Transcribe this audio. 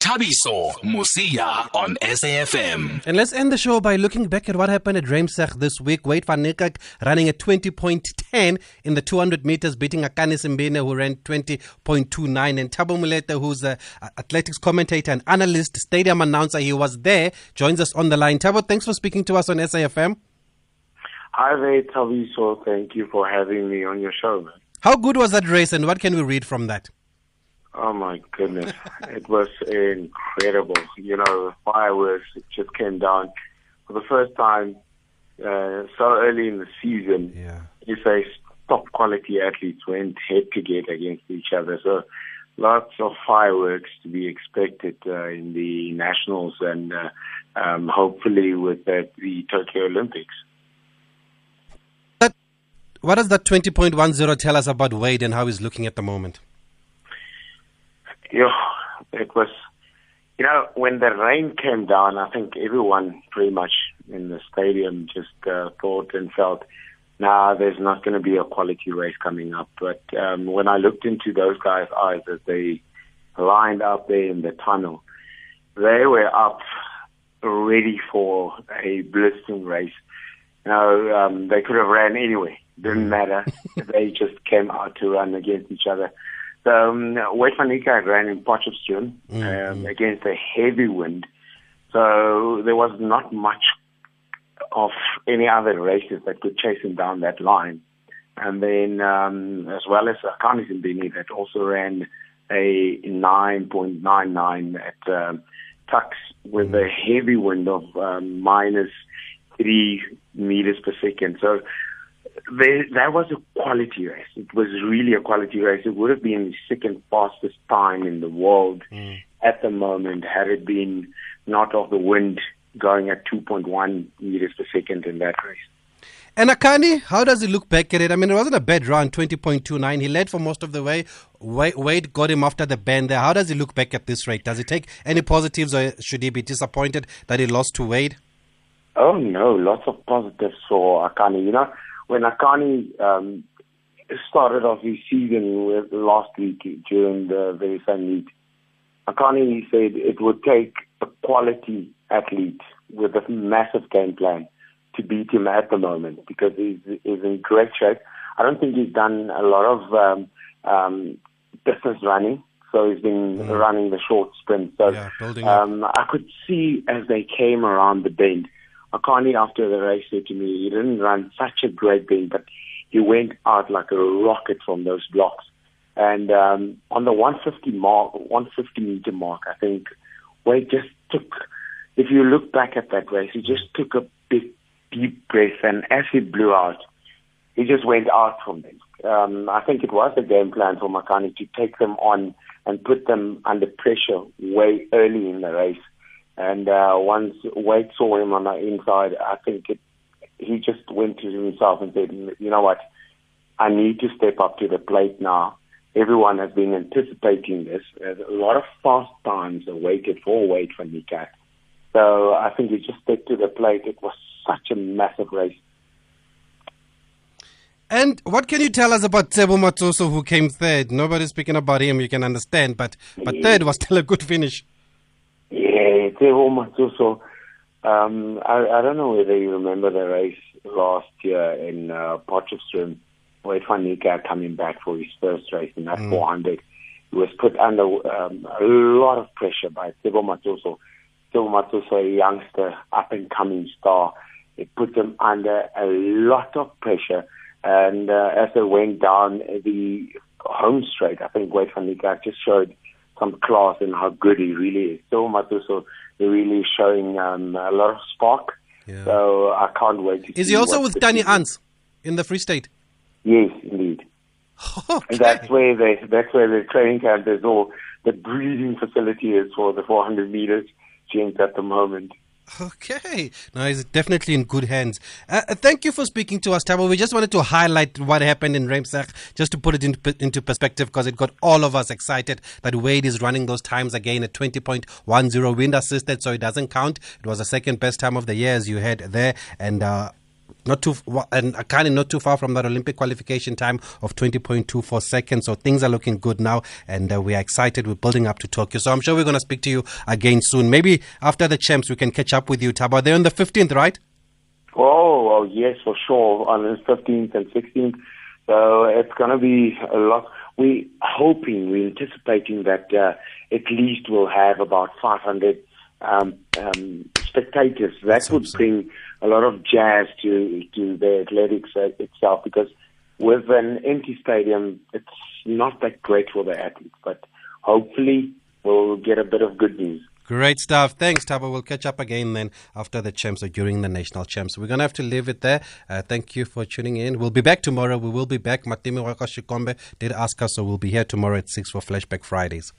Thabiso Musia on SAFM. And let's end the show by looking back at what happened at Ruimsig this week. Wayde van Niekerk running at 20.10 in the 200 meters, beating Akani Simbine who ran 20.29. And Thabo Moleete, who's a athletics commentator and analyst, stadium announcer, he was there, joins us on the line. Thabo, thanks for speaking to us on SAFM. Hi there, Thabiso. Thank you for having me on your show, man. How good was that race and what can we read from that? Oh my goodness, it was incredible. You know, fireworks just came down for the first time uh, so early in the season. Yeah. You say top quality athletes went head to head against each other. So lots of fireworks to be expected uh, in the nationals and uh, um, hopefully with the, the Tokyo Olympics. That, what does that 20.10 tell us about Wayde and how he's looking at the moment? Yeah, it was, you know, when the rain came down, I think everyone pretty much in the stadium just uh, thought and felt, nah, there's not going to be a quality race coming up. But um, when I looked into those guys' eyes as they lined up there in the tunnel, they were up ready for a blistering race. You know, um, they could have ran anyway. Didn't matter. they just came out to run against each other. Um, Wayde van Niekerk ran in Potchefstroom mm-hmm. um, against a heavy wind, so there was not much of any other races that could chase him down that line. And then, um, as well as Akani Simbine that also ran a 9.99 at um, Tuks with a heavy wind of um, minus three meters per second. So they, that was a quality race. It was really a quality race. It would have been the second fastest time in the world mm. at the moment had it been not of the wind going at 2.1 meters per second in that race. And Akani, how does he look back at it? I mean, it wasn't a bad run, 20.29. He led for most of the way. Wayde got him after the bend there. How does he look back at this rate? Does he take any positives or should he be disappointed that he lost to Wayde? Oh, no, lots of positives for Akani. You know, when Akani um, started off his season last week during the very same meet, Akani said it would take a quality athlete with a massive game plan to beat him at the moment because he's, he's in great shape. I don't think he's done a lot of um, um, distance running, so he's been mm. running the short sprint. So yeah, um, I could see as they came around the bend, Akani after the race said to me, he didn't run such a great thing, but he went out like a rocket from those blocks. And um, on the 150 mark, 150 meter mark, I think Wayde just took. If you look back at that race, he just took a big, deep breath, and as he blew out, he just went out from them. Um, I think it was a game plan for Makani to take them on and put them under pressure way early in the race. And uh, once Wayde saw him on the inside, I think it, he just went to himself and said, you know what, I need to step up to the plate now. Everyone has been anticipating this. There's a lot of fast times awaited for Wayde van Niekerk. So I think he just stepped to the plate. It was such a massive race. And what can you tell us about Tsebo Matsoso, who came third? Nobody's speaking about him, you can understand, but, but third was still a good finish. Tsebo Matsoso, um, I, I don't know whether you remember the race last year in uh, Potchefstroom, where Niekerk coming back for his first race in that mm. 400. He was put under um, a lot of pressure by Tsebo Matsoso. Tsebo Matsoso, a youngster, up-and-coming star. It put him under a lot of pressure. And uh, as they went down the home straight, I think Wayde van Niekerk just showed some class in how good he really is. So Matsoso really showing um, a lot of spark. Yeah. So I can't wait to see. Is he also with Tannie Ans in the Free State? Yes, indeed. Okay. And that's where the that's where the training camp is all the breeding facility is for the 400 meters gents at the moment. Okay. No, he's definitely in good hands. Uh, uh, thank you for speaking to us, Thabo. We just wanted to highlight what happened in Ruimsig, just to put it into, into perspective, because it got all of us excited that Wayde is running those times again at 20.10 wind assisted, so it doesn't count. It was the second best time of the year, as you had there. And, uh, not too and of not too far from that Olympic qualification time of 20.24 seconds. So things are looking good now, and uh, we are excited. We're building up to Tokyo. So I'm sure we're going to speak to you again soon. Maybe after the champs, we can catch up with you, Thabo. They're on the 15th, right? Oh, oh yes, for sure. On the 15th and 16th. So it's going to be a lot. We're hoping, we're anticipating that uh, at least we'll have about 500 um, um, spectators. That That's would awesome. bring a lot of jazz to to the athletics uh, itself because with an empty stadium, it's not that great for the athletes. But hopefully, we'll get a bit of good news. Great stuff. Thanks, Thabo. We'll catch up again then after the champs or during the national champs. We're going to have to leave it there. Uh, thank you for tuning in. We'll be back tomorrow. We will be back. Matimi Wakashikombe did ask us, so we'll be here tomorrow at 6 for Flashback Fridays.